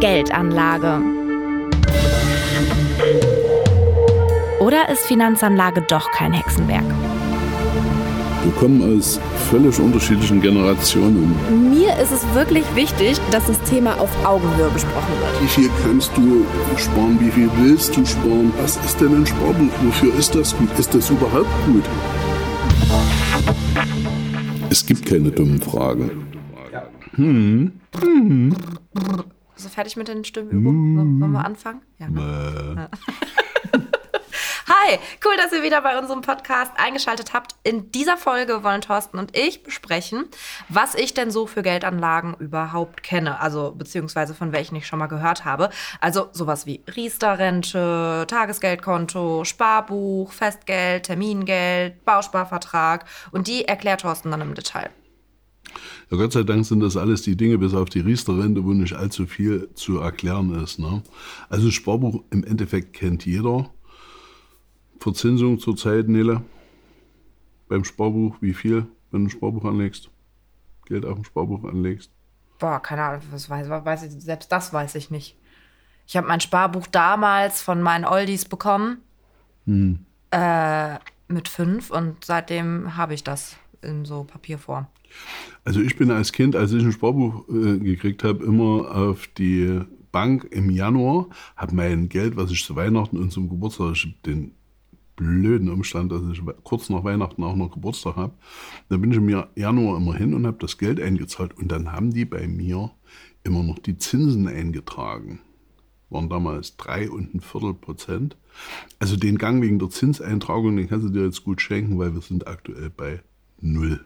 Geldanlage. Oder ist Finanzanlage doch kein Hexenwerk? Wir kommen aus völlig unterschiedlichen Generationen. Mir ist es wirklich wichtig, dass das Thema auf Augenhöhe besprochen wird. Wie viel kannst du sparen? Wie viel willst du sparen? Was ist denn ein Sparbuch? Wofür ist das gut? Ist das überhaupt gut? Es gibt keine dummen Fragen. Hm. Hm. Also fertig mit den Stimmübungen? Wollen wir anfangen? Ja. Ne? Hi, cool, dass ihr wieder bei unserem Podcast eingeschaltet habt. In dieser Folge wollen Thorsten und ich besprechen, was ich denn so für Geldanlagen überhaupt kenne, also beziehungsweise von welchen ich schon mal gehört habe. Also sowas wie Riester-Rente, Tagesgeldkonto, Sparbuch, Festgeld, Termingeld, Bausparvertrag und die erklärt Thorsten dann im Detail. Ja, Gott sei Dank sind das alles die Dinge, bis auf die Riester-Rente, wo nicht allzu viel zu erklären ist. Ne? Also Sparbuch im Endeffekt kennt jeder. Verzinsung zurzeit, Nele? Beim Sparbuch, wie viel, wenn du ein Sparbuch anlegst? Geld auf ein Sparbuch anlegst? Boah, keine Ahnung, was weiß, weiß ich, selbst das weiß ich nicht. Ich habe mein Sparbuch damals von meinen Oldies bekommen. Hm. Äh, mit fünf und seitdem habe ich das in so Papierform. Also ich bin als Kind, als ich ein Sparbuch äh, gekriegt habe, immer auf die Bank im Januar, habe mein Geld, was ich zu Weihnachten und zum Geburtstag, den blöden Umstand, dass ich kurz nach Weihnachten auch noch Geburtstag habe. Da bin ich im Januar immer hin und habe das Geld eingezahlt. Und dann haben die bei mir immer noch die Zinsen eingetragen. Waren damals drei und ein Viertel Prozent. Also den Gang wegen der Zinseintragung, den kannst du dir jetzt gut schenken, weil wir sind aktuell bei null.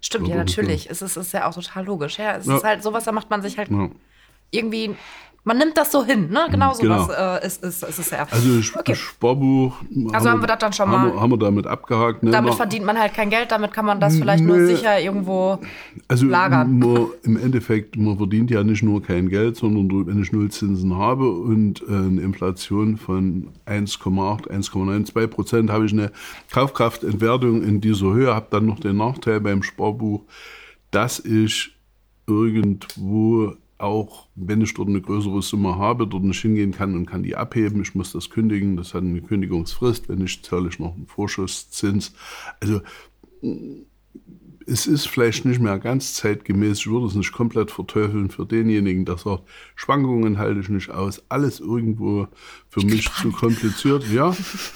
Stimmt, ja, natürlich. Es ist, ist ja auch total logisch. Ja, es ja. ist halt sowas, da macht man sich halt irgendwie man nimmt das so hin, ne? Genau so genau. was äh, ist, ist, ist es ja. Also okay. Sparbuch. Also haben wir das dann schon mal. Haben wir, haben wir damit abgehakt. Ne? Damit verdient man halt kein Geld, damit kann man das vielleicht nee. nur sicher irgendwo also lagern. Man, Im Endeffekt, man verdient ja nicht nur kein Geld, sondern wenn ich Nullzinsen habe und äh, eine Inflation von 1,8, 1,92 Prozent, habe ich eine Kaufkraftentwertung in dieser Höhe, habe dann noch den Nachteil beim Sparbuch, dass ich irgendwo auch wenn ich dort eine größere Summe habe, dort nicht hingehen kann und kann die abheben. Ich muss das kündigen, das hat eine Kündigungsfrist, wenn nicht, zahle ich noch einen Vorschusszins. Also es ist vielleicht nicht mehr ganz zeitgemäß, ich würde es nicht komplett verteufeln für denjenigen, der sagt, Schwankungen halte ich nicht aus, alles irgendwo für mich zu kompliziert. Ja,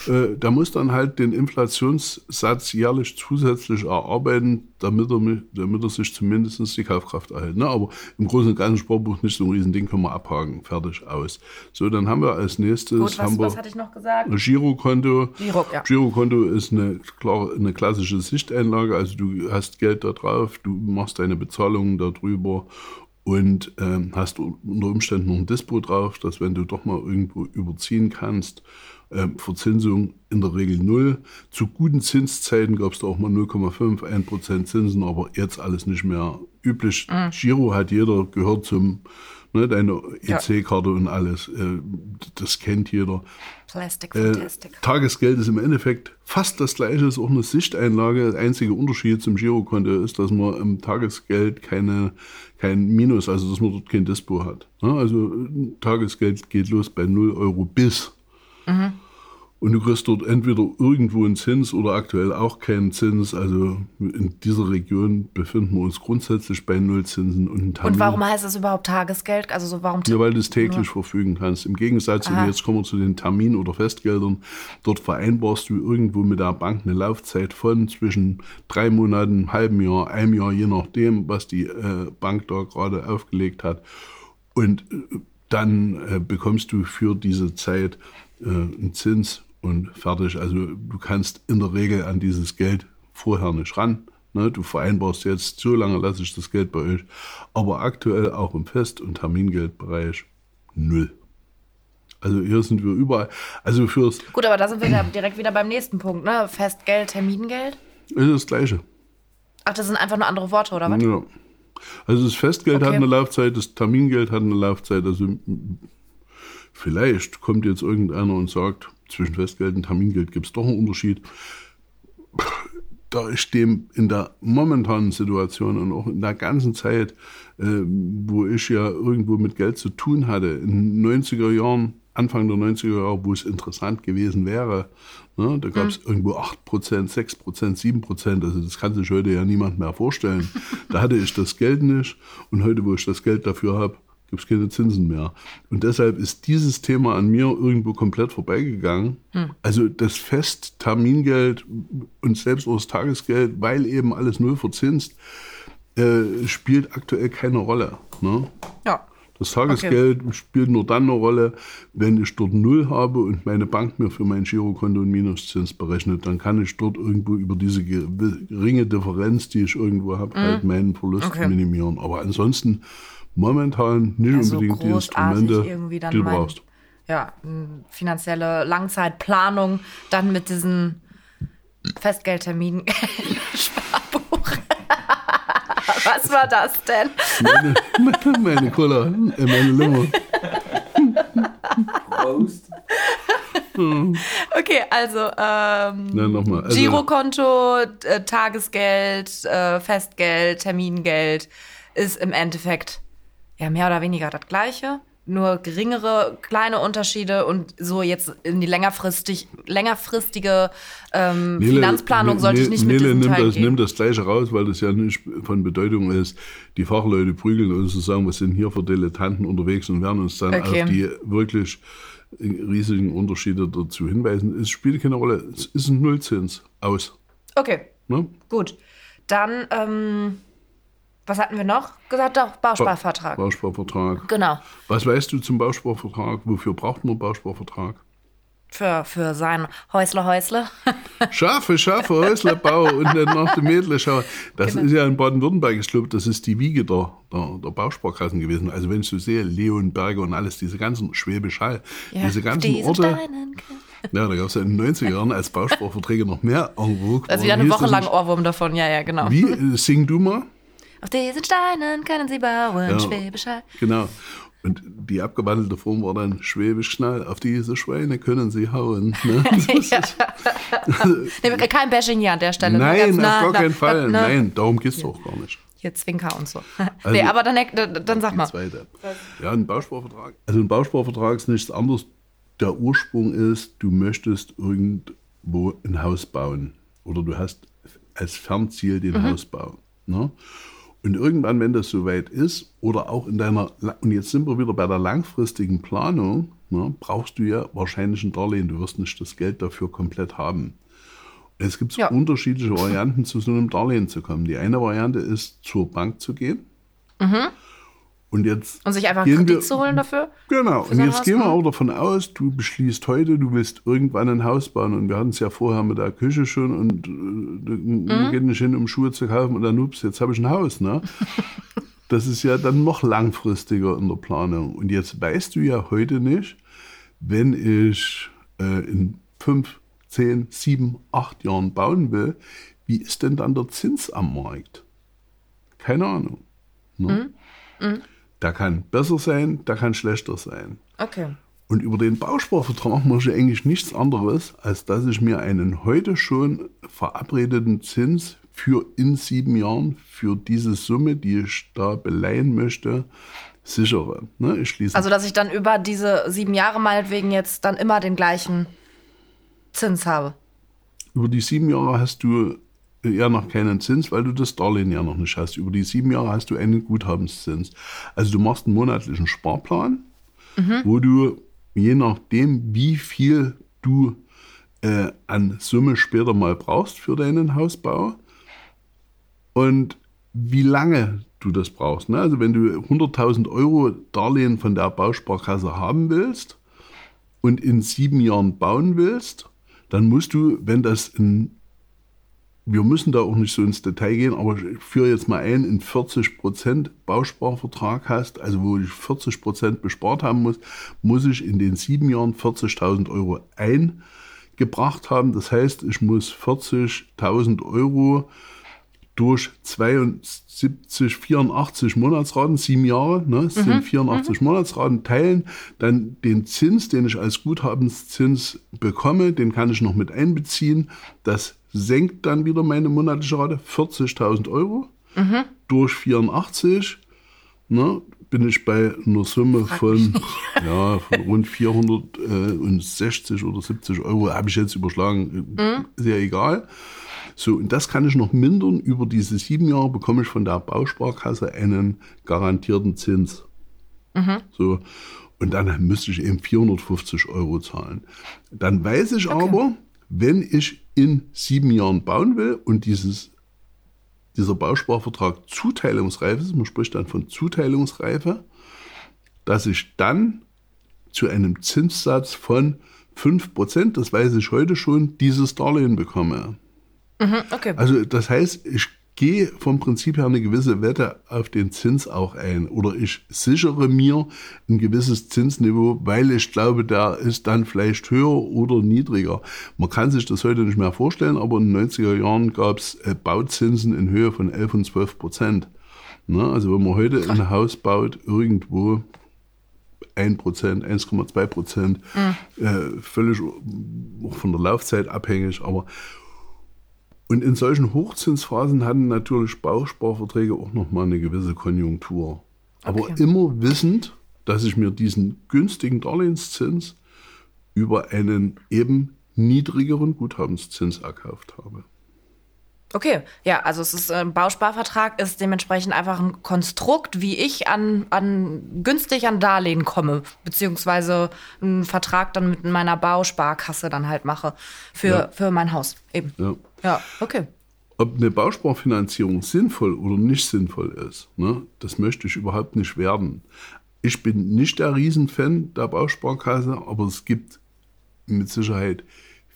äh, da muss dann halt den Inflationssatz jährlich zusätzlich erarbeiten, damit er, damit er sich zumindest die Kaufkraft erhält. Ne? Aber im Großen und Ganzen Sparbuch nicht so ein Riesending, können wir abhaken, fertig, aus. So, dann haben wir als nächstes Gut, was, haben wir was hatte ich noch gesagt? Girokonto. Giro, ja. Girokonto ist eine, klar, eine klassische Sichteinlage, also du hast Geld da drauf, du machst deine Bezahlungen darüber und ähm, hast unter Umständen noch ein Dispo drauf, dass wenn du doch mal irgendwo überziehen kannst, äh, Verzinsung in der Regel null. Zu guten Zinszeiten gab es da auch mal 0,5, 1% Zinsen, aber jetzt alles nicht mehr üblich. Mhm. Giro hat jeder, gehört zum ne, deine EC-Karte und alles, äh, das kennt jeder. Plastic äh, Tagesgeld ist im Endeffekt fast das gleiche, ist auch eine Sichteinlage. Der einzige Unterschied zum Girokonto ist, dass man im Tagesgeld keine, kein Minus, also dass man dort kein Dispo hat. Ne? Also Tagesgeld geht los bei 0 Euro bis. Mhm. Und du kriegst dort entweder irgendwo einen Zins oder aktuell auch keinen Zins. Also in dieser Region befinden wir uns grundsätzlich bei Nullzinsen und Termin. Und warum heißt es überhaupt Tagesgeld? Also so warum? Ja, weil du es täglich nur? verfügen kannst. Im Gegensatz, und jetzt kommen wir zu den Termin- oder Festgeldern. Dort vereinbarst du irgendwo mit der Bank eine Laufzeit von zwischen drei Monaten, einem halben Jahr, einem Jahr, je nachdem, was die äh, Bank da gerade aufgelegt hat. Und äh, dann äh, bekommst du für diese Zeit äh, einen Zins und fertig. Also du kannst in der Regel an dieses Geld vorher nicht ran. Ne? Du vereinbarst jetzt, so lange lasse ich das Geld bei euch. Aber aktuell auch im Fest- und Termingeldbereich null. Also hier sind wir überall. Also fürs. Gut, aber da sind wir ja direkt wieder beim nächsten Punkt, ne? Festgeld, Termingeld. Ist das gleiche. Ach, das sind einfach nur andere Worte, oder was? Ja. Also das Festgeld okay. hat eine Laufzeit, das Termingeld hat eine Laufzeit. Also vielleicht kommt jetzt irgendeiner und sagt, zwischen Festgeld und Termingeld gibt es doch einen Unterschied. da ist dem in der momentanen Situation und auch in der ganzen Zeit, äh, wo ich ja irgendwo mit Geld zu tun hatte, in den 90er Jahren, Anfang der 90er Jahre, wo es interessant gewesen wäre, ne, da gab es mhm. irgendwo 8%, 6%, 7%, also das kann sich heute ja niemand mehr vorstellen. da hatte ich das Geld nicht und heute, wo ich das Geld dafür habe, gibt es keine Zinsen mehr. Und deshalb ist dieses Thema an mir irgendwo komplett vorbeigegangen. Hm. Also das Fest-Termingeld und selbst auch das Tagesgeld, weil eben alles null verzinst, äh, spielt aktuell keine Rolle. Ne? Ja. Das Tagesgeld okay. spielt nur dann eine Rolle, wenn ich dort Null habe und meine Bank mir für mein Girokonto einen Minuszins berechnet. Dann kann ich dort irgendwo über diese geringe Differenz, die ich irgendwo habe, mhm. halt meinen Verlust okay. minimieren. Aber ansonsten momentan nicht also unbedingt die Instrumente, die du mein, brauchst. Ja, finanzielle Langzeitplanung, dann mit diesen Festgeldterminen. Was war das denn? Meine, meine Cola, äh, meine Limo. Prost. Okay, also, ähm, nochmal. Also, Girokonto, äh, Tagesgeld, äh, Festgeld, Termingeld ist im Endeffekt ja mehr oder weniger das Gleiche, nur geringere kleine Unterschiede und so jetzt in die längerfristig, längerfristige ähm, Nele, Finanzplanung sollte ich nicht mit Nele nimmt Teil das, gehen. nimmt das Gleiche raus, weil das ja nicht von Bedeutung ist. Die Fachleute prügeln uns zu sagen, was sind hier für Dilettanten unterwegs und werden uns dann okay. auf die wirklich riesigen Unterschiede dazu hinweisen. Es spielt keine Rolle. Es ist ein Nullzins. Aus. Okay. Ne? Gut. Dann ähm, was hatten wir noch gesagt? Doch, Bausparvertrag. Ba Bausparvertrag. Genau. Was weißt du zum Bausparvertrag? Wofür braucht man Bausparvertrag? Für, für sein Häusle, Häusle. Schafe, Schafe, Häusle, Bau und dann nach dem Mädel schauen. Das genau. ist ja in Baden-Württemberg, ich glaube, das ist die Wiege der, der, der Bausparkassen gewesen. Also wenn ich so sehe, Leonberger und alles, diese ganzen Schwäbisch Hall, ja, diese ganzen Orte. Ja, da gab es ja in den 90er Jahren als Bausparverträge noch mehr. Also wieder eine Woche lang Ohrwurm davon, ja, ja, genau. Wie, äh, sing du mal? Auf diesen Steinen können sie bauen, ja, Schwäbisch Hall. Genau. Und die abgewandelte Form war dann Schwäbisch Knall. Auf diese Schweine können sie hauen. Ne? ja. nee, kein Bashing hier an der Stelle. Ne? Nein, auf gar keinen Fall. Na, Nein, darum geht es doch gar nicht. Hier Zwinker und so. Also, nee, aber dann, dann sag mal. Zweite. Ja, ein Bausparvertrag. Also ein Bausparvertrag ist nichts anderes. Der Ursprung ist, du möchtest irgendwo ein Haus bauen. Oder du hast als Fernziel den mhm. Hausbau. Ne? Und irgendwann, wenn das soweit ist, oder auch in deiner, und jetzt sind wir wieder bei der langfristigen Planung, ne, brauchst du ja wahrscheinlich ein Darlehen. Du wirst nicht das Geld dafür komplett haben. Es gibt ja. unterschiedliche Varianten, zu so einem Darlehen zu kommen. Die eine Variante ist, zur Bank zu gehen. Mhm. Und jetzt. Und sich einfach einen Kredit wir, zu holen dafür? Genau. Und jetzt gehen wir auch davon aus, du beschließt heute, du willst irgendwann ein Haus bauen. Und wir hatten es ja vorher mit der Küche schon und äh, mhm. geht nicht hin, um Schuhe zu kaufen und dann, ups, jetzt habe ich ein Haus. Ne? das ist ja dann noch langfristiger in der Planung. Und jetzt weißt du ja heute nicht, wenn ich äh, in fünf, zehn, sieben, acht Jahren bauen will, wie ist denn dann der Zins am Markt? Keine Ahnung. Ne? Mhm. Mhm. Der kann besser sein, der kann schlechter sein. Okay. Und über den Bausparvertrag mache ich eigentlich nichts anderes, als dass ich mir einen heute schon verabredeten Zins für in sieben Jahren für diese Summe, die ich da beleihen möchte, sichere. Ne, ich schließe also, dass ich dann über diese sieben Jahre meinetwegen jetzt dann immer den gleichen Zins habe. Über die sieben Jahre hast du ja noch keinen Zins, weil du das Darlehen ja noch nicht hast. Über die sieben Jahre hast du einen Guthabenszins. Also du machst einen monatlichen Sparplan, mhm. wo du je nachdem, wie viel du äh, an Summe später mal brauchst für deinen Hausbau und wie lange du das brauchst. Ne? Also wenn du 100.000 Euro Darlehen von der Bausparkasse haben willst und in sieben Jahren bauen willst, dann musst du, wenn das ein wir müssen da auch nicht so ins Detail gehen, aber ich führe jetzt mal ein, in 40% Bausparvertrag hast, also wo ich 40% bespart haben muss, muss ich in den sieben Jahren 40.000 Euro eingebracht haben. Das heißt, ich muss 40.000 Euro durch 72, 84 Monatsraten, sieben Jahre, ne, das mhm, sind 84 mhm. Monatsraten teilen, dann den Zins, den ich als Guthabenszins bekomme, den kann ich noch mit einbeziehen. Das senkt dann wieder meine monatliche Rate 40.000 Euro Mhm. durch 84. Ne, bin ich bei einer Summe von, ja, von rund 460 oder 70 Euro, habe ich jetzt überschlagen, Mhm. ja egal. So, und das kann ich noch mindern. Über diese sieben Jahre bekomme ich von der Bausparkasse einen garantierten Zins. So, und dann müsste ich eben 450 Euro zahlen. Dann weiß ich aber, wenn ich in sieben Jahren bauen will und dieses, dieser Bausparvertrag zuteilungsreif ist, man spricht dann von Zuteilungsreife, dass ich dann zu einem Zinssatz von 5%, das weiß ich heute schon, dieses Darlehen bekomme. Okay. Also das heißt, ich gehe vom Prinzip her eine gewisse Wette auf den Zins auch ein. Oder ich sichere mir ein gewisses Zinsniveau, weil ich glaube, der ist dann vielleicht höher oder niedriger. Man kann sich das heute nicht mehr vorstellen, aber in den 90er Jahren gab es äh, Bauzinsen in Höhe von 11 und 12 Prozent. Ne? Also wenn man heute ein Haus baut, irgendwo 1 Prozent, 1,2 Prozent, äh, völlig von der Laufzeit abhängig, aber und in solchen Hochzinsphasen hatten natürlich Bausparverträge auch nochmal eine gewisse Konjunktur. Aber Okay. immer wissend, dass ich mir diesen günstigen Darlehenszins über einen eben niedrigeren Guthabenszins erkauft habe. Okay, ja, also es ist ein Bausparvertrag ist dementsprechend einfach ein Konstrukt, wie ich an, an günstig an Darlehen komme, beziehungsweise einen Vertrag dann mit meiner Bausparkasse dann halt mache für, Ja. für mein Haus. Eben. Ja. Ja, okay. Ob eine Bausparfinanzierung sinnvoll oder nicht sinnvoll ist, ne, das möchte ich überhaupt nicht werden. Ich bin nicht der Riesenfan der Bausparkasse, aber es gibt mit Sicherheit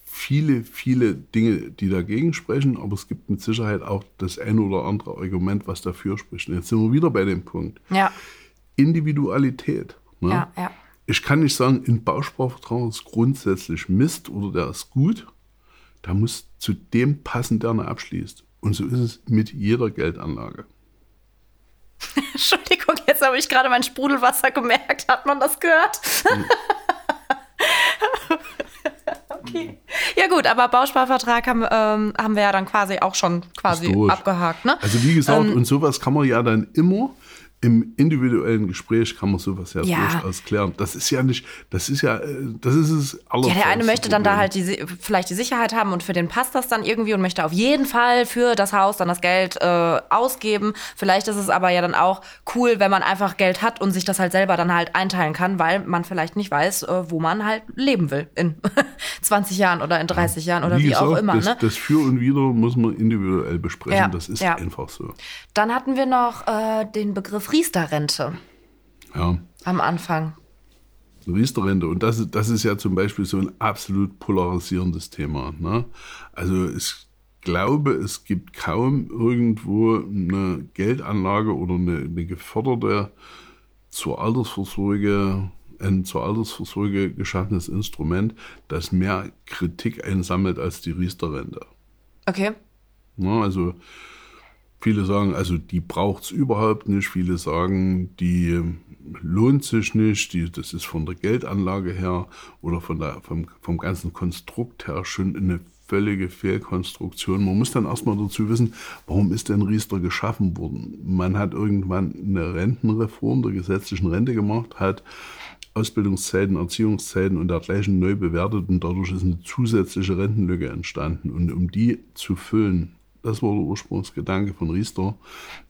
viele, viele Dinge, die dagegen sprechen, aber es gibt mit Sicherheit auch das eine oder andere Argument, was dafür spricht. Und jetzt sind wir wieder bei dem Punkt. Ja, Individualität. Ne? ja, ja. Ich kann nicht sagen, ein Bausparvertrag ist grundsätzlich Mist oder der ist gut. Da muss zu dem passen, der ihn abschließt. Und so ist es mit jeder Geldanlage. Entschuldigung, jetzt habe ich gerade mein Sprudelwasser gemerkt. Hat man das gehört? okay. Ja gut, aber Bausparvertrag haben, ähm, haben wir ja dann quasi auch schon quasi abgehakt, ne? Also wie gesagt, Ähm, und sowas kann man ja dann immer im individuellen Gespräch kann man sowas ja, Ja. durchaus klären. Das ist ja nicht, das ist ja, äh, das ist es aller Ja, der eine möchte dann da halt die, vielleicht die Sicherheit haben und für den passt das dann irgendwie und möchte auf jeden Fall für das Haus dann das Geld äh, ausgeben. Vielleicht ist es aber ja dann auch cool, wenn man einfach Geld hat und sich das halt selber dann halt einteilen kann, weil man vielleicht nicht weiß, äh, wo man halt leben will. In 20 Jahren oder in 30 Jahren oder wie, gesagt, auch immer. das, Ne? das Für und Wider muss man individuell besprechen. Ja, das ist ja. einfach so. Dann hatten wir noch äh, den Begriff Riester-Rente Ja. am Anfang. Riester-Rente. Und das, ist- das ist ja zum Beispiel so ein absolut polarisierendes Thema. Ne? Also ich glaube, es gibt kaum irgendwo eine Geldanlage oder eine, eine geförderte zur Altersvorsorge, ein zur Altersvorsorge geschaffenes Instrument, das mehr Kritik einsammelt als die Riester-Rente. Okay. Ne, also viele sagen, also die braucht es überhaupt nicht. Viele sagen, die ähm, lohnt sich nicht. Die, das ist von der Geldanlage her oder von der, vom, vom ganzen Konstrukt her schon eine völlige Fehlkonstruktion. Man muss dann erstmal dazu wissen, warum ist denn Riester geschaffen worden? Man hat irgendwann eine Rentenreform der gesetzlichen Rente gemacht, hat Ausbildungszeiten, Erziehungszeiten und dergleichen neu bewertet und dadurch ist eine zusätzliche Rentenlücke entstanden. Und um die zu füllen, das war der Ursprungsgedanke von Riester,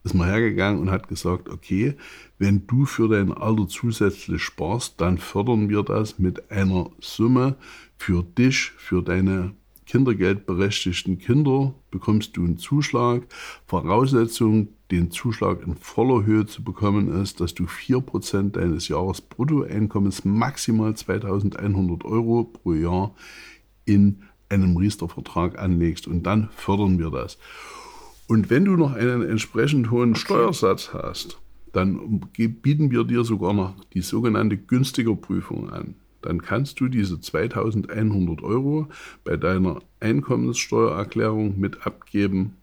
ist man hergegangen und hat gesagt, okay, wenn du für dein Alter zusätzlich sparst, dann fördern wir das mit einer Summe für dich, für deine kindergeldberechtigten Kinder, bekommst du einen Zuschlag. Voraussetzung, den Zuschlag in voller Höhe zu bekommen, ist, dass du 4% deines Jahresbruttoeinkommens maximal 2100 Euro pro Jahr in einem Riester-Vertrag anlegst. Und dann fördern wir das. Und wenn du noch einen entsprechend hohen Steuersatz hast, dann bieten wir dir sogar noch die sogenannte günstiger Prüfung an. Dann kannst du diese 2100 Euro bei deiner Einkommenssteuererklärung mit abgeben.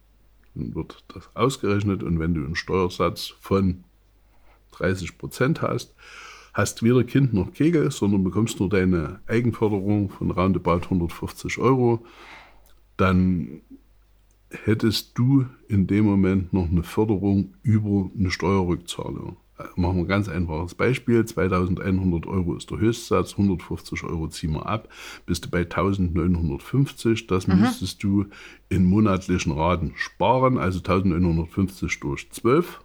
Dann wird das ausgerechnet und wenn du einen Steuersatz von 30 Prozent hast, hast weder Kind noch Kegel, sondern bekommst nur deine Eigenförderung von roundabout 150 Euro. Dann hättest du in dem Moment noch eine Förderung über eine Steuerrückzahlung. Machen wir ein ganz einfaches Beispiel. 2100 Euro ist der Höchstsatz, 150 Euro ziehen wir ab, bist du bei 1950. Das mhm. müsstest du in monatlichen Raten sparen, also 1950 durch 12.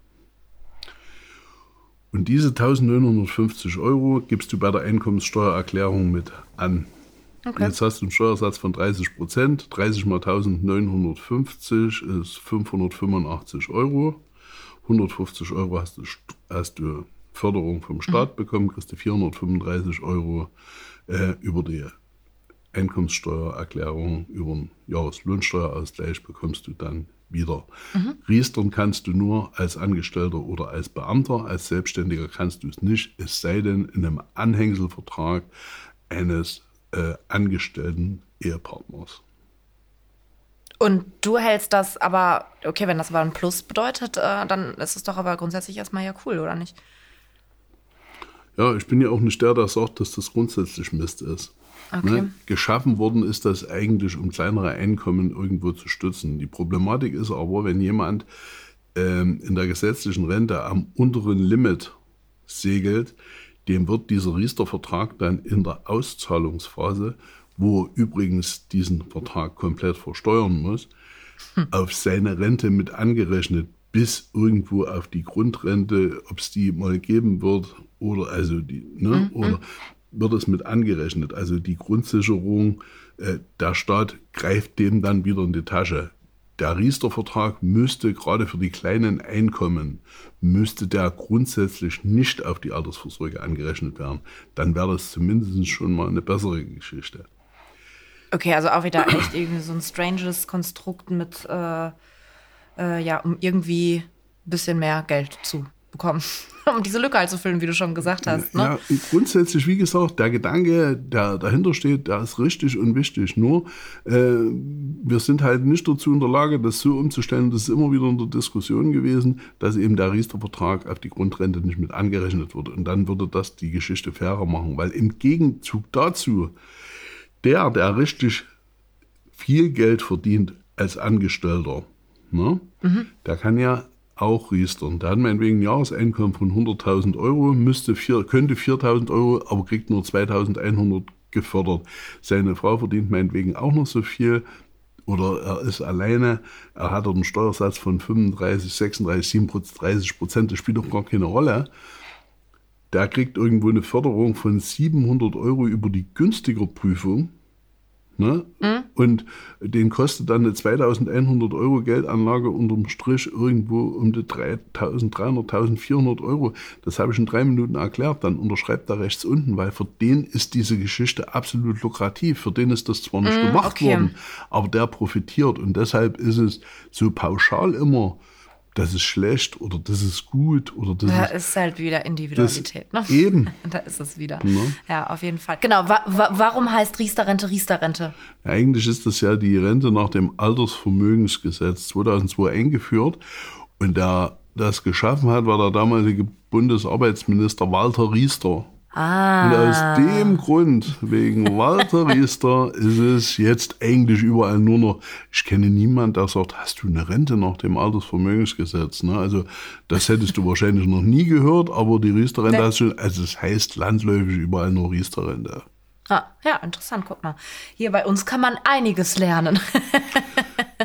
Und diese 1950 Euro gibst du bei der Einkommenssteuererklärung mit an. Okay. Jetzt hast du einen Steuersatz von 30 Prozent. 30 mal 1950 ist 585 Euro. 150 Euro hast du, hast du Förderung vom Staat mhm. bekommen, kriegst du 435 Euro äh, über die Einkommenssteuererklärung, über den Jahreslohnsteuerausgleich bekommst du dann wieder. Mhm. Riestern kannst du nur als Angestellter oder als Beamter, als Selbstständiger kannst du es nicht, es sei denn in einem Anhängselvertrag eines äh, angestellten Ehepartners. Und du hältst das aber, okay, wenn das aber ein Plus bedeutet, äh, dann ist es doch aber grundsätzlich erstmal ja cool, oder nicht? Ja, ich bin ja auch nicht der, der sagt, dass das grundsätzlich Mist ist. Okay. Ne? Geschaffen worden ist das eigentlich, um kleinere Einkommen irgendwo zu stützen. Die Problematik ist aber, wenn jemand ähm, in der gesetzlichen Rente am unteren Limit segelt, dem wird dieser Riester-Vertrag dann in der Auszahlungsphase wo er übrigens diesen Vertrag komplett versteuern muss, hm. auf seine Rente mit angerechnet, bis irgendwo auf die Grundrente, ob es die mal geben wird oder also die, ne, mhm. oder wird es mit angerechnet. Also die Grundsicherung, äh, der Staat greift dem dann wieder in die Tasche. Der Riester-Vertrag müsste gerade für die kleinen Einkommen, müsste der grundsätzlich nicht auf die Altersvorsorge angerechnet werden. Dann wäre das zumindest schon mal eine bessere Geschichte. Okay, also auch wieder echt irgendwie so ein stranges Konstrukt mit, äh, äh, ja, um irgendwie ein bisschen mehr Geld zu bekommen. um diese Lücke halt zu füllen, wie du schon gesagt hast. Ne? Ja, grundsätzlich, wie gesagt, der Gedanke, der dahinter steht, der ist richtig und wichtig. Nur, äh, wir sind halt nicht dazu in der Lage, das so umzustellen. Das ist immer wieder in der Diskussion gewesen, dass eben der Riester-Vertrag auf die Grundrente nicht mit angerechnet wurde. Und dann würde das die Geschichte fairer machen, weil im Gegenzug dazu der, der richtig viel Geld verdient als Angestellter, ne, mhm. der kann ja auch riestern. Der hat meinetwegen ein Jahreseinkommen von 100.000 Euro, müsste vier, könnte 4.000 Euro, aber kriegt nur 2.100 gefördert. Seine Frau verdient meinetwegen auch noch so viel oder er ist alleine, er hat einen Steuersatz von 35, 36, 37 Prozent, das spielt doch gar keine Rolle. Der kriegt irgendwo eine Förderung von 700 Euro über die günstiger Prüfung Ne? Mhm. Und den kostet dann eine 2100 Euro Geldanlage unterm Strich irgendwo um die 3300, 1400 Euro. Das habe ich in drei Minuten erklärt. Dann unterschreibt er rechts unten, weil für den ist diese Geschichte absolut lukrativ. Für den ist das zwar nicht mhm, gemacht okay. worden, aber der profitiert. Und deshalb ist es so pauschal immer das ist schlecht oder das ist gut oder das da ist, ist halt wieder Individualität. Ne? Eben. da ist es wieder. Ja, ja auf jeden Fall. Genau. Wa wa warum heißt Riester-Rente Riester-Rente? Eigentlich ist das ja die Rente nach dem Altersvermögensgesetz 2002 eingeführt und der das geschaffen hat, war der damalige Bundesarbeitsminister Walter Riester. Ah. Und aus dem Grund, wegen Walter Riester, ist es jetzt eigentlich überall nur noch, ich kenne niemanden, der sagt, hast du eine Rente nach dem Altersvermögensgesetz? Ne? Also das hättest du wahrscheinlich noch nie gehört, aber die Riester-Rente hast du, also es heißt landläufig überall nur Riester-Rente. Ah, ja, interessant, guck mal. Hier bei uns kann man einiges lernen.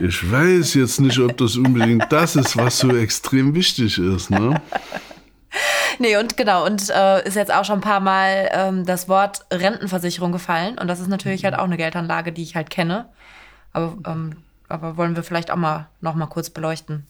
ich weiß jetzt nicht, ob das unbedingt das ist, was so extrem wichtig ist, ne? nee, und genau, und äh, ist jetzt auch schon ein paar Mal ähm, das Wort Rentenversicherung gefallen. Und das ist natürlich halt auch eine Geldanlage, die ich halt kenne. Aber, ähm, aber wollen wir vielleicht auch mal noch mal kurz beleuchten.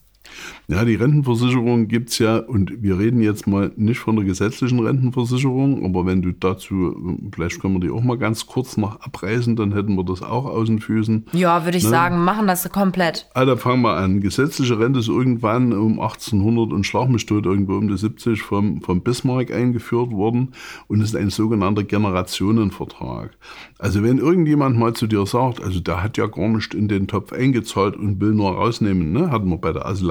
Ja, die Rentenversicherung gibt es ja, und wir reden jetzt mal nicht von der gesetzlichen Rentenversicherung, aber wenn du dazu, vielleicht können wir die auch mal ganz kurz noch abreißen, dann hätten wir das auch aus den Füßen. Ja, würde ich ne? sagen, machen das komplett. Also fangen wir an. Gesetzliche Rente ist irgendwann um 1800 und Schlag mich tot, irgendwo um die 70 vom, vom Bismarck eingeführt worden und ist ein sogenannter Generationenvertrag. Also wenn irgendjemand mal zu dir sagt, also der hat ja gar nicht in den Topf eingezahlt und will nur rausnehmen, ne? hatten wir bei der Asylantenproblematik,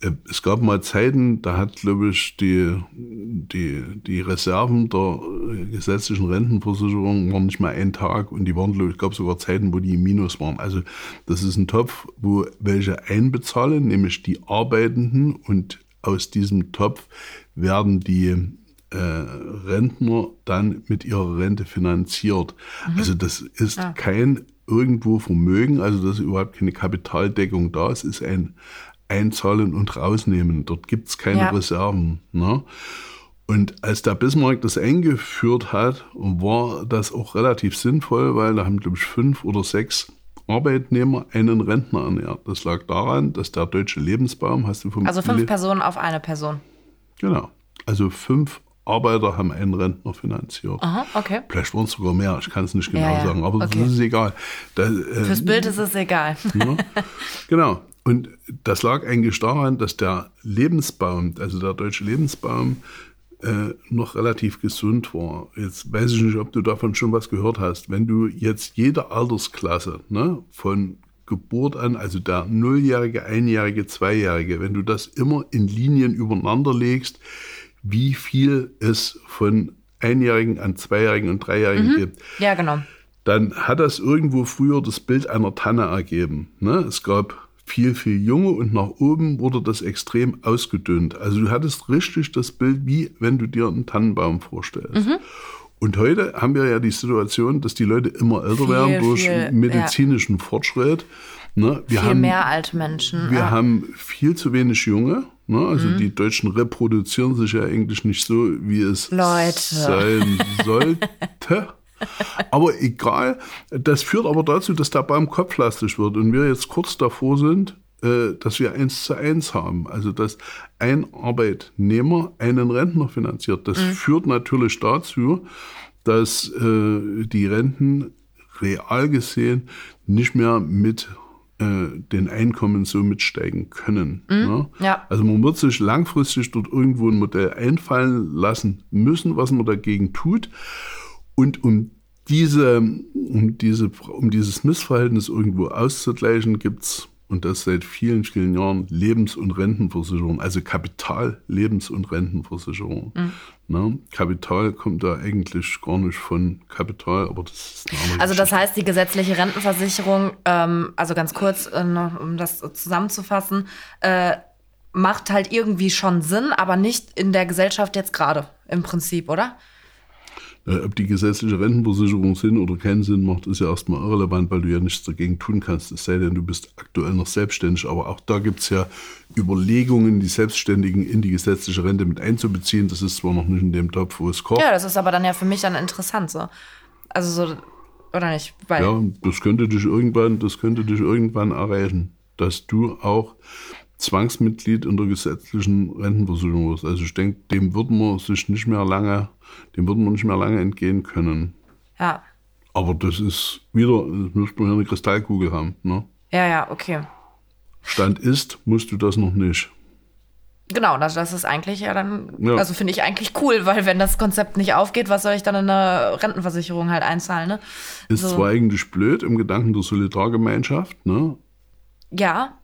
äh, es gab mal Zeiten, da hat, glaube ich, die, die, die Reserven der äh, gesetzlichen Rentenversicherung waren nicht mehr ein Tag und die waren, glaube ich, gab sogar Zeiten, wo die im Minus waren. Also das ist ein Topf, wo welche einbezahlen, nämlich die Arbeitenden und aus diesem Topf werden die äh, Rentner dann mit ihrer Rente finanziert. Mhm. Also das ist ja. kein irgendwo Vermögen, also dass überhaupt keine Kapitaldeckung da ist, ist ein Einzahlen und Rausnehmen. Dort gibt es keine ja. Reserven. Ne? Und als der Bismarck das eingeführt hat, war das auch relativ sinnvoll, weil da haben, glaube ich, fünf oder sechs Arbeitnehmer einen Rentner ernährt. Das lag daran, dass der deutsche Lebensbaum, hast du vom Also fünf Personen auf eine Person. Genau. Also fünf Arbeiter haben einen Rentner finanziert. Aha, okay. Vielleicht waren es sogar mehr, ich kann es nicht genau ja, ja. sagen, aber okay. das ist egal. Das, äh, Fürs Bild ist es egal. Ja, genau. Und das lag eigentlich daran, dass der Lebensbaum, also der deutsche Lebensbaum, äh, noch relativ gesund war. Jetzt weiß ich nicht, ob du davon schon was gehört hast. Wenn du jetzt jede Altersklasse ne, von Geburt an, also der Nulljährige, Einjährige, Zweijährige, wenn du das immer in Linien übereinander legst, wie viel es von Einjährigen an Zweijährigen und Dreijährigen mhm. gibt. Ja, genau. Dann hat das irgendwo früher das Bild einer Tanne ergeben. Ne? Es gab viel, viel Junge und nach oben wurde das extrem ausgedünnt. Also du hattest richtig das Bild, wie wenn du dir einen Tannenbaum vorstellst. Mhm. Und heute haben wir ja die Situation, dass die Leute immer älter viel, werden durch viel, medizinischen ja. Fortschritt. Ne? Wir viel haben, mehr alte Menschen. Wir ja. haben viel zu wenig Junge. Ne? Also mhm. die Deutschen reproduzieren sich ja eigentlich nicht so, wie es Leute. sein sollte. aber egal, das führt aber dazu, dass der Baum kopflastig wird und wir jetzt kurz davor sind, äh, dass wir eins zu eins haben. Also dass ein Arbeitnehmer einen Rentner finanziert. Das mhm. führt natürlich dazu, dass äh, die Renten real gesehen nicht mehr mit äh, den Einkommen so mitsteigen können. Mhm. Ne? Ja. Also man wird sich langfristig dort irgendwo ein Modell einfallen lassen müssen, was man dagegen tut. Und um diese, um diese, um dieses Missverhältnis irgendwo auszugleichen, gibt es und das seit vielen, vielen Jahren Lebens- und Rentenversicherung, also Kapital, Lebens- und Rentenversicherung. Mhm. Ne? Kapital kommt da eigentlich gar nicht von Kapital, aber das ist eine Also das heißt, die gesetzliche Rentenversicherung, ähm, also ganz kurz, äh, um das zusammenzufassen, äh, macht halt irgendwie schon Sinn, aber nicht in der Gesellschaft jetzt gerade im Prinzip, oder? Äh, ob die gesetzliche Rentenversicherung Sinn oder keinen Sinn macht, ist ja erstmal irrelevant, weil du ja nichts dagegen tun kannst, es sei denn, du bist aktuell noch selbstständig. Aber auch da gibt es ja Überlegungen, die Selbstständigen in die gesetzliche Rente mit einzubeziehen. Das ist zwar noch nicht in dem Topf, wo es kocht. Ja, das ist aber dann ja für mich dann interessant so. Also so, oder nicht? Weil ja, das könnte dich irgendwann, das könnte dich irgendwann erreichen, dass du auch Zwangsmitglied in der gesetzlichen Rentenversicherung ist. Also ich denke, dem würden wir sich nicht mehr lange, dem würden wir nicht mehr lange entgehen können. Ja. Aber das ist wieder, das müsste man ja eine Kristallkugel haben. Ne? Ja, ja, okay. Stand ist, musst du das noch nicht. Genau, das, das ist eigentlich ja dann, ja. also finde ich eigentlich cool, weil wenn das Konzept nicht aufgeht, was soll ich dann in eine Rentenversicherung halt einzahlen, ne? Ist so. zwar eigentlich blöd im Gedanken der Solidargemeinschaft, ne? Ja,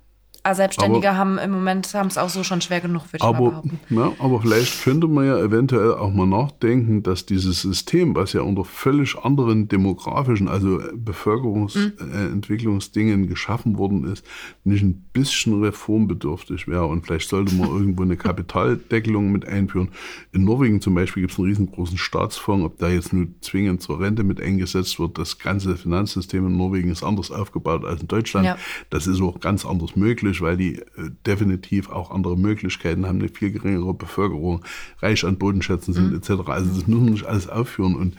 Selbstständige aber, haben im Moment haben es auch so schon schwer genug, würde ich aber, mal behaupten. Ja, aber vielleicht könnte man ja eventuell auch mal nachdenken, dass dieses System, was ja unter völlig anderen demografischen, also Bevölkerungsentwicklungsdingen mhm. geschaffen worden ist, nicht ein bisschen reformbedürftig wäre. Und vielleicht sollte man irgendwo eine Kapitaldeckelung mit einführen. In Norwegen zum Beispiel gibt es einen riesengroßen Staatsfonds, ob da jetzt nur zwingend zur Rente mit eingesetzt wird. Das ganze Finanzsystem in Norwegen ist anders aufgebaut als in Deutschland. Ja. Das ist auch ganz anders möglich möglich, weil die äh, definitiv auch andere Möglichkeiten haben, eine viel geringere Bevölkerung, reich an Bodenschätzen sind mhm. etc. Also das müssen wir nicht alles aufführen und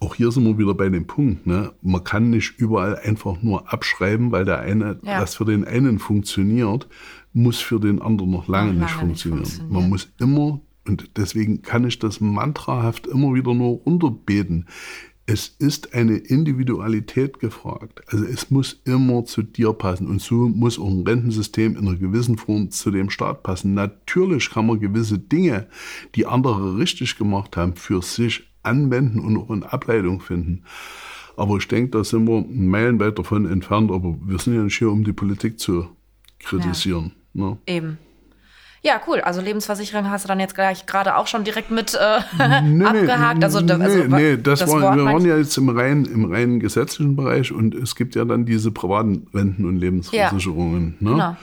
auch hier sind wir wieder bei dem Punkt. Ne? Man kann nicht überall einfach nur abschreiben, weil der eine, ja. was für den einen funktioniert, muss für den anderen noch lange, lange nicht, funktionieren. nicht funktionieren. Man muss immer, und deswegen kann ich das mantrahaft immer wieder nur runterbeten es ist eine Individualität gefragt. Also es muss immer zu dir passen und so muss auch ein Rentensystem in einer gewissen Form zu dem Staat passen. Natürlich kann man gewisse Dinge, die andere richtig gemacht haben, für sich anwenden und auch eine Ableitung finden. Aber ich denke, da sind wir meilenweit davon entfernt, aber wir sind ja nicht hier, um die Politik zu kritisieren. Ja, ne? Eben. Ja, cool. Also Lebensversicherung hast du dann jetzt gleich gerade auch schon direkt mit äh, nee, abgehakt. Also, nee, also, nee, das, das war, wir waren ja jetzt im rein, im reinen gesetzlichen Bereich und es gibt ja dann diese privaten Renten- und Lebensversicherungen. Ja, ne? Genau.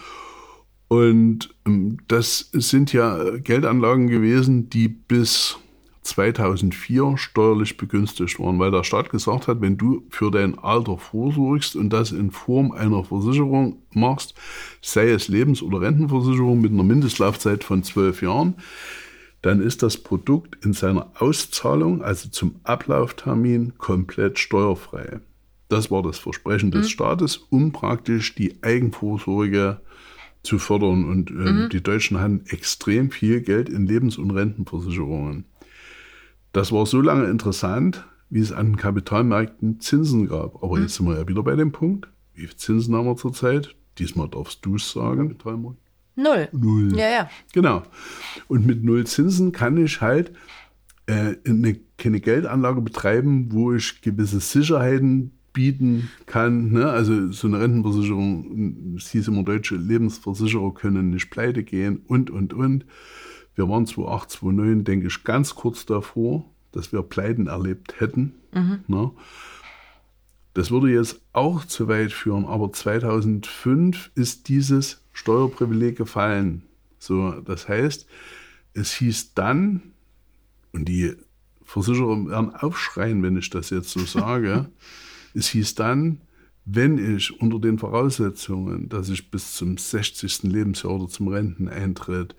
Und ähm, das sind ja Geldanlagen gewesen, die bis 2004 steuerlich begünstigt waren, weil der Staat gesagt hat, wenn du für dein Alter vorsorgst und das in Form einer Versicherung machst, sei es Lebens- oder Rentenversicherung mit einer Mindestlaufzeit von zwölf Jahren, dann ist das Produkt in seiner Auszahlung, also zum Ablauftermin, komplett steuerfrei. Das war das Versprechen des mhm. Staates, um praktisch die Eigenvorsorge zu fördern. Und äh, mhm. die Deutschen haben extrem viel Geld in Lebens- und Rentenversicherungen. Das war so lange interessant, wie es an Kapitalmärkten Zinsen gab. Aber mhm. jetzt sind wir ja wieder bei dem Punkt. Wie viel Zinsen haben wir zurzeit? Diesmal darfst du es sagen. Kapitalmarkt. Null. Null. Ja, ja. Genau. Und mit Null Zinsen kann ich halt äh, eine, keine Geldanlage betreiben, wo ich gewisse Sicherheiten bieten kann. Ne? Also so eine Rentenversicherung, es hieß immer, deutsche Lebensversicherer können nicht pleite gehen und, und, und. Wir waren 2008, 2009, denke ich, ganz kurz davor, dass wir Pleiten erlebt hätten. Mhm. Das würde jetzt auch zu weit führen, aber 2005 ist dieses Steuerprivileg gefallen. So, das heißt, es hieß dann, und die Versicherer werden aufschreien, wenn ich das jetzt so sage, es hieß dann, wenn ich unter den Voraussetzungen, dass ich bis zum 60. Lebensjahr oder zum Renteneintritt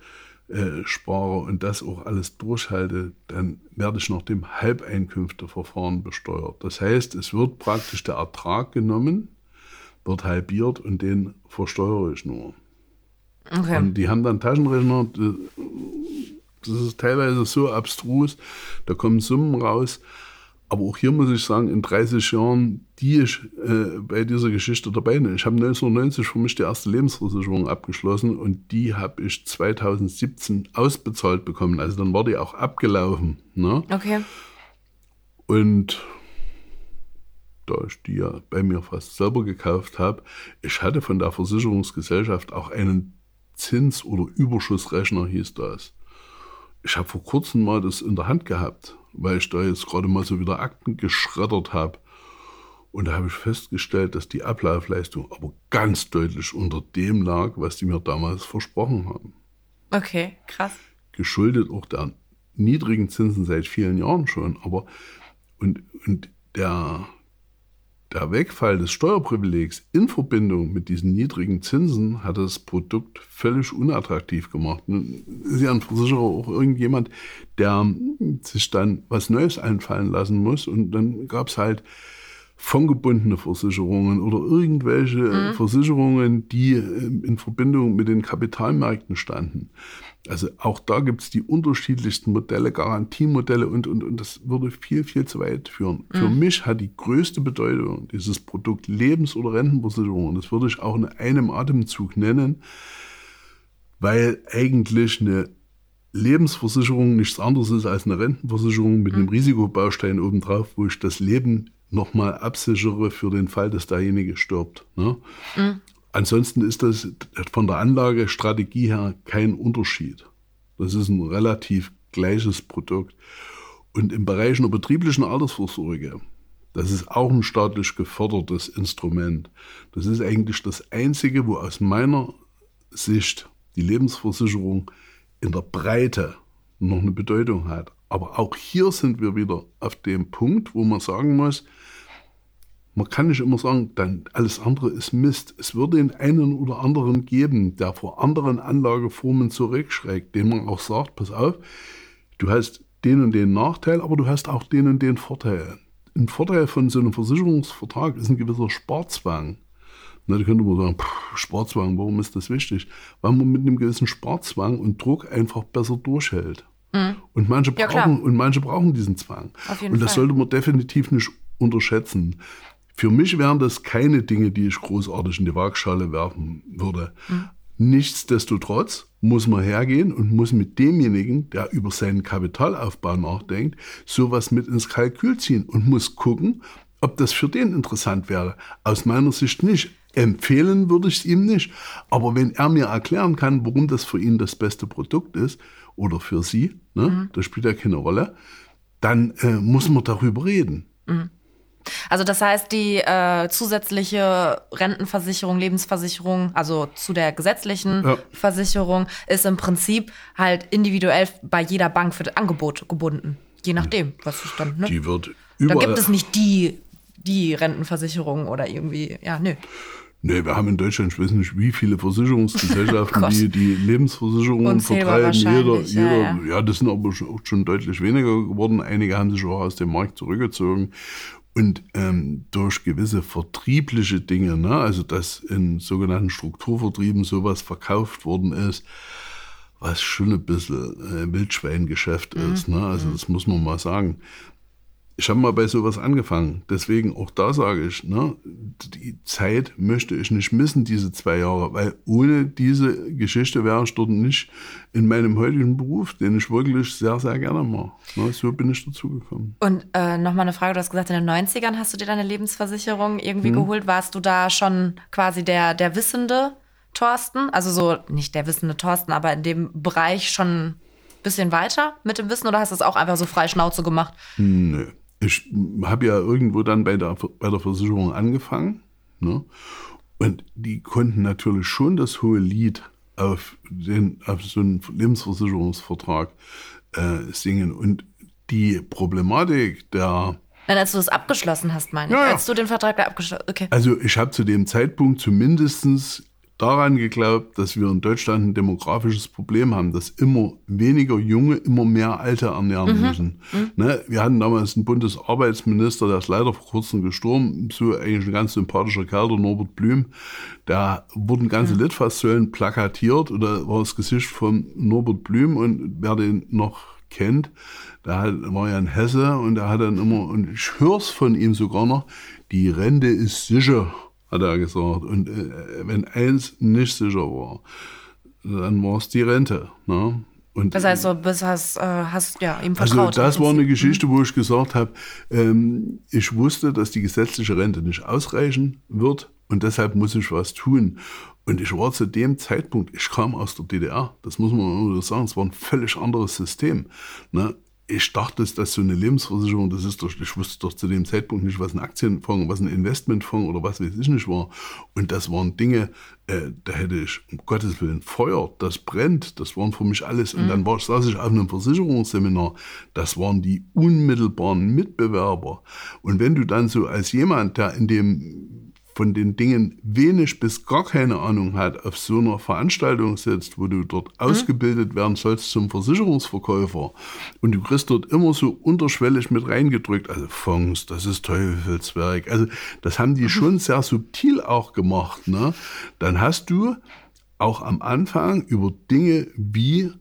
äh, spare und das auch alles durchhalte, dann werde ich nach dem Halbeinkünfteverfahren besteuert. Das heißt, es wird praktisch der Ertrag genommen, wird halbiert und den versteuere ich nur. Okay. Und die haben dann Taschenrechner, das ist teilweise so abstrus, da kommen Summen raus, aber auch hier muss ich sagen, in 30 Jahren, die ich äh, bei dieser Geschichte dabei bin. Ich habe 1990 für mich die erste Lebensversicherung abgeschlossen und die habe ich 2017 ausbezahlt bekommen. Also dann war die auch abgelaufen. Ne? Okay. Und da ich die ja bei mir fast selber gekauft habe, ich hatte von der Versicherungsgesellschaft auch einen Zins- oder Überschussrechner, hieß das. Ich habe vor kurzem mal das in der Hand gehabt weil ich da jetzt gerade mal so wieder Akten geschreddert habe. Und da habe ich festgestellt, dass die Ablaufleistung aber ganz deutlich unter dem lag, was die mir damals versprochen haben. Okay, krass. Geschuldet auch der niedrigen Zinsen seit vielen Jahren schon. Aber und, und der, der Wegfall des Steuerprivilegs in Verbindung mit diesen niedrigen Zinsen hat das Produkt völlig unattraktiv gemacht. Nun ist ja ein Versicherer auch irgendjemand, der sich dann was Neues einfallen lassen muss. Und dann gab es halt fondgebundene Versicherungen oder irgendwelche mhm. Versicherungen, die ähm, in Verbindung mit den Kapitalmärkten standen. Also auch da gibt es die unterschiedlichsten Modelle, Garantiemodelle und, und, und das würde viel, viel zu weit führen. Mhm. Für mich hat die größte Bedeutung dieses Produkt Lebens- oder Rentenversicherung, und das würde ich auch in einem Atemzug nennen, weil eigentlich eine Lebensversicherung nichts anderes ist als eine Rentenversicherung mit einem mhm. Risikobaustein obendrauf, wo ich das Leben nochmal absichere für den Fall, dass derjenige stirbt. Ne? Mhm. Ansonsten ist das von der Anlagestrategie her kein Unterschied. Das ist ein relativ gleiches Produkt. Und im Bereich einer betrieblichen Altersvorsorge, das ist auch ein staatlich gefördertes Instrument. Das ist eigentlich das einzige, wo aus meiner Sicht die Lebensversicherung in der Breite noch eine Bedeutung hat. Aber auch hier sind wir wieder auf dem Punkt, wo man sagen muss, man kann nicht immer sagen, dann alles andere ist Mist. Es würde den einen oder anderen geben, der vor anderen Anlageformen zurückschreckt, dem man auch sagt, pass auf, du hast den und den Nachteil, aber du hast auch den und den Vorteil. Ein Vorteil von so einem Versicherungsvertrag ist ein gewisser Sparzwang. Na, da könnte man sagen, pff, Sparzwang, warum ist das wichtig? Weil man mit einem gewissen Sparzwang und Druck einfach besser durchhält. Mhm. Und, manche ja, brauchen, und manche brauchen diesen Zwang. und das Fall. sollte man definitiv nicht unterschätzen. Für mich wären das keine Dinge, die ich großartig in die Waagschale werfen würde. Mhm. Nichtsdestotrotz muss man hergehen und muss mit demjenigen, der über seinen Kapitalaufbau nachdenkt, sowas mit ins Kalkül ziehen und muss gucken, ob das für den interessant wäre. Aus meiner Sicht nicht. empfehlen würde ich es ihm nicht. Aber wenn er mir erklären kann, warum das für ihn das beste Produkt ist oder für sie, ne, mhm. das spielt ja keine Rolle, dann äh, muss man darüber reden. Mhm. Also das heißt, die äh, zusätzliche Rentenversicherung, Lebensversicherung, also zu der gesetzlichen ja. Versicherung, ist im Prinzip halt individuell bei jeder Bank für das Angebot gebunden. Je nachdem, was es dann. Ne? Die wird überall. Da gibt es nicht die, die Rentenversicherung oder irgendwie, ja, nö. Nee, wir haben in Deutschland, ich weiß nicht, wie viele Versicherungsgesellschaften, die die Lebensversicherungen vertreiben. Jeder, jeder, ja, ja. ja, das sind aber schon, schon deutlich weniger geworden. Einige haben sich auch aus dem Markt zurückgezogen. Und ähm, durch gewisse vertriebliche Dinge, ne, also dass in sogenannten Strukturvertrieben sowas verkauft worden ist, was schon ein bisschen äh, Wildschweingeschäft mhm. ist. Ne? Also das muss man mal sagen ich habe mal bei sowas angefangen. Deswegen auch da sage ich, ne, die Zeit möchte ich nicht missen, diese zwei Jahre, weil ohne diese Geschichte wäre ich dort nicht in meinem heutigen Beruf, den ich wirklich sehr, sehr gerne mache. Ne, so bin ich dazu gekommen. Und äh, nochmal eine Frage, du hast gesagt, in den 90ern hast du dir deine Lebensversicherung irgendwie hm. geholt. Warst du da schon quasi der, der Wissende Thorsten? Also so, nicht der wissende Thorsten, aber in dem Bereich schon ein bisschen weiter mit dem Wissen oder hast du es auch einfach so frei Schnauze gemacht? Nö ich habe ja irgendwo dann bei der, bei der Versicherung angefangen. Ne? Und die konnten natürlich schon das hohe Lied auf, den, auf so einen Lebensversicherungsvertrag äh, singen. Und die Problematik der Nein, als du das abgeschlossen hast, meine ich. Ja, ja. Als du den Vertrag abgeschlossen okay. Also ich habe zu dem Zeitpunkt zumindest daran geglaubt, dass wir in Deutschland ein demografisches Problem haben, dass immer weniger Junge immer mehr Alte ernähren mhm. müssen. Mhm. Ne? Wir hatten damals einen Bundesarbeitsminister, der ist leider vor kurzem gestorben, so eigentlich ein ganz sympathischer Kerl, der Norbert Blüm. Da wurden ganze mhm. Litfaßsäulen plakatiert und da war das Gesicht von Norbert Blüm und wer den noch kennt, der hat, war ja ein Hesse und er hat dann immer, und ich höre es von ihm sogar noch, die Rente ist sicher hat er gesagt. Und äh, wenn eins nicht sicher war, dann war es die Rente. Ne? Und, das heißt, du bist, hast, äh, hast ja, ihm also vertraut. Also das war eine Geschichte, wo ich gesagt habe, ähm, ich wusste, dass die gesetzliche Rente nicht ausreichen wird und deshalb muss ich was tun. Und ich war zu dem Zeitpunkt, ich kam aus der DDR, das muss man immer sagen, es war ein völlig anderes System. Ne? Ich dachte, dass so eine Lebensversicherung, das ist doch, ich wusste doch zu dem Zeitpunkt nicht, was ein Aktienfonds, was ein Investmentfonds oder was weiß ich nicht war. Und das waren Dinge, äh, da hätte ich, um Gottes Willen, Feuer, das brennt, das waren für mich alles. Und mhm. dann war, saß ich auf einem Versicherungsseminar, das waren die unmittelbaren Mitbewerber. Und wenn du dann so als jemand, der in dem von den Dingen wenig bis gar keine Ahnung hat, auf so einer Veranstaltung sitzt, wo du dort mhm. ausgebildet werden sollst zum Versicherungsverkäufer und du kriegst dort immer so unterschwellig mit reingedrückt, also Fonds, das ist Teufelswerk, also das haben die mhm. schon sehr subtil auch gemacht, ne? Dann hast du auch am Anfang über Dinge wie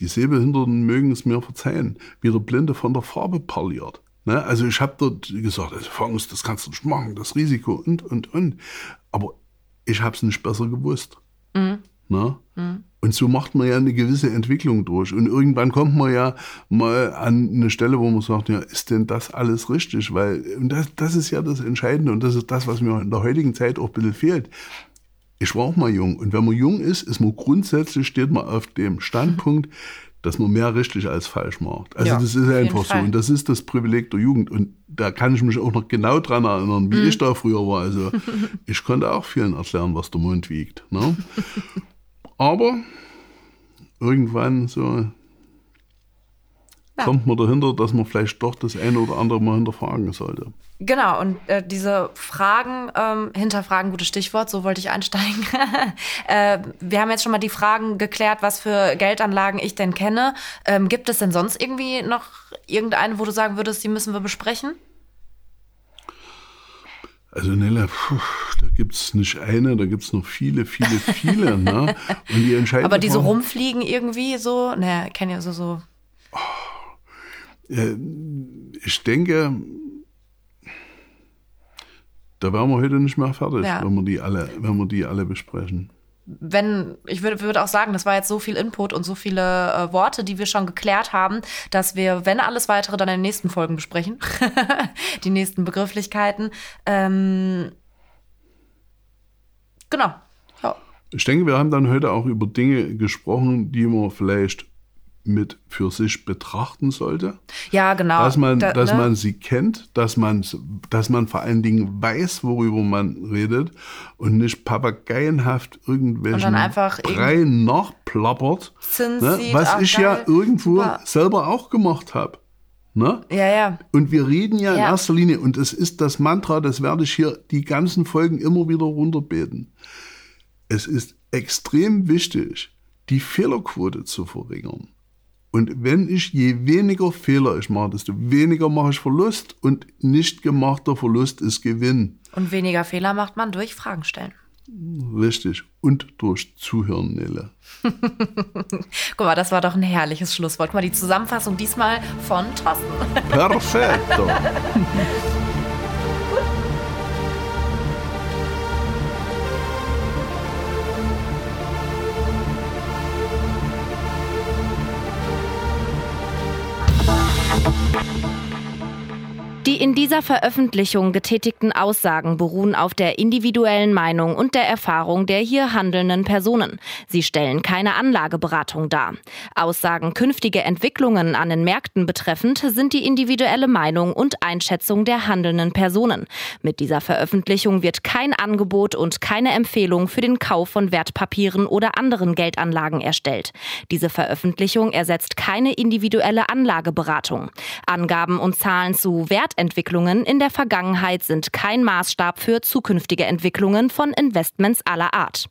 die Sehbehinderten mögen es mir verzeihen, wie der Blinde von der Farbe parliert. Ne? Also ich habe dort gesagt, also Fonds, das kannst du nicht machen, das Risiko und, und, und. Aber ich habe es nicht besser gewusst. Mhm. Ne? Mhm. Und so macht man ja eine gewisse Entwicklung durch. Und irgendwann kommt man ja mal an eine Stelle, wo man sagt, ja, ist denn das alles richtig? Weil und das, das ist ja das Entscheidende und das ist das, was mir in der heutigen Zeit auch ein bisschen fehlt. Ich war auch mal jung. Und wenn man jung ist, ist man grundsätzlich, steht man auf dem Standpunkt, dass man mehr richtig als falsch macht. Also ja, das ist einfach so. Und das ist das Privileg der Jugend. Und da kann ich mich auch noch genau dran erinnern, wie mhm. ich da früher war. Also ich konnte auch vielen erklären, was der Mond wiegt. Ne? Aber irgendwann so ja. kommt man dahinter, dass man vielleicht doch das eine oder andere mal hinterfragen sollte. Genau, und äh, diese Fragen, ähm, hinterfragen, gutes Stichwort, so wollte ich einsteigen. äh, wir haben jetzt schon mal die Fragen geklärt, was für Geldanlagen ich denn kenne. Ähm, gibt es denn sonst irgendwie noch irgendeine, wo du sagen würdest, die müssen wir besprechen? Also Nella, puh, da gibt es nicht eine, da gibt es noch viele, viele, viele. ne? Und die Aber die so rumfliegen irgendwie so, naja, kenne ja so so. Äh, ich denke, da wären wir heute nicht mehr fertig, ja. wenn wir die alle, wenn wir die alle besprechen. Wenn, ich würde, würde auch sagen, das war jetzt so viel Input und so viele äh, Worte, die wir schon geklärt haben, dass wir, wenn alles weitere, dann in den nächsten Folgen besprechen. die nächsten Begrifflichkeiten. Ähm, Genau. Ja. Ich denke, wir haben dann heute auch über Dinge gesprochen, die man vielleicht mit für sich betrachten sollte. Ja, genau. Dass man, Da- dass ne? man sie kennt, dass man, dass man vor allen Dingen weiß, worüber man redet und nicht papageienhaft irgendwelchen Brei nachplappert, ne? was ich ja irgendwo super. selber auch gemacht habe. Ne? Ja, ja. Und wir reden ja in Ja. erster Linie, und es ist das Mantra, das werde ich hier die ganzen Folgen immer wieder runterbeten. Es ist extrem wichtig, die Fehlerquote zu verringern. Und wenn ich je weniger Fehler ich mache, desto weniger mache ich Verlust und nicht gemachter Verlust ist Gewinn. Und weniger Fehler macht man durch Fragen stellen. Richtig. Und durch Zuhören, Nele. Guck mal, das war doch ein herrliches Schlusswort. Guck mal, die Zusammenfassung diesmal von Thorsten. Perfetto. in dieser Veröffentlichung getätigten Aussagen beruhen auf der individuellen Meinung und der Erfahrung der hier handelnden Personen. Sie stellen keine Anlageberatung dar. Aussagen künftige Entwicklungen an den Märkten betreffend sind die individuelle Meinung und Einschätzung der handelnden Personen. Mit dieser Veröffentlichung wird kein Angebot und keine Empfehlung für den Kauf von Wertpapieren oder anderen Geldanlagen erstellt. Diese Veröffentlichung ersetzt keine individuelle Anlageberatung. Angaben und Zahlen zu Wertentwicklungen in der Vergangenheit sind kein Maßstab für zukünftige Entwicklungen von Investments aller Art.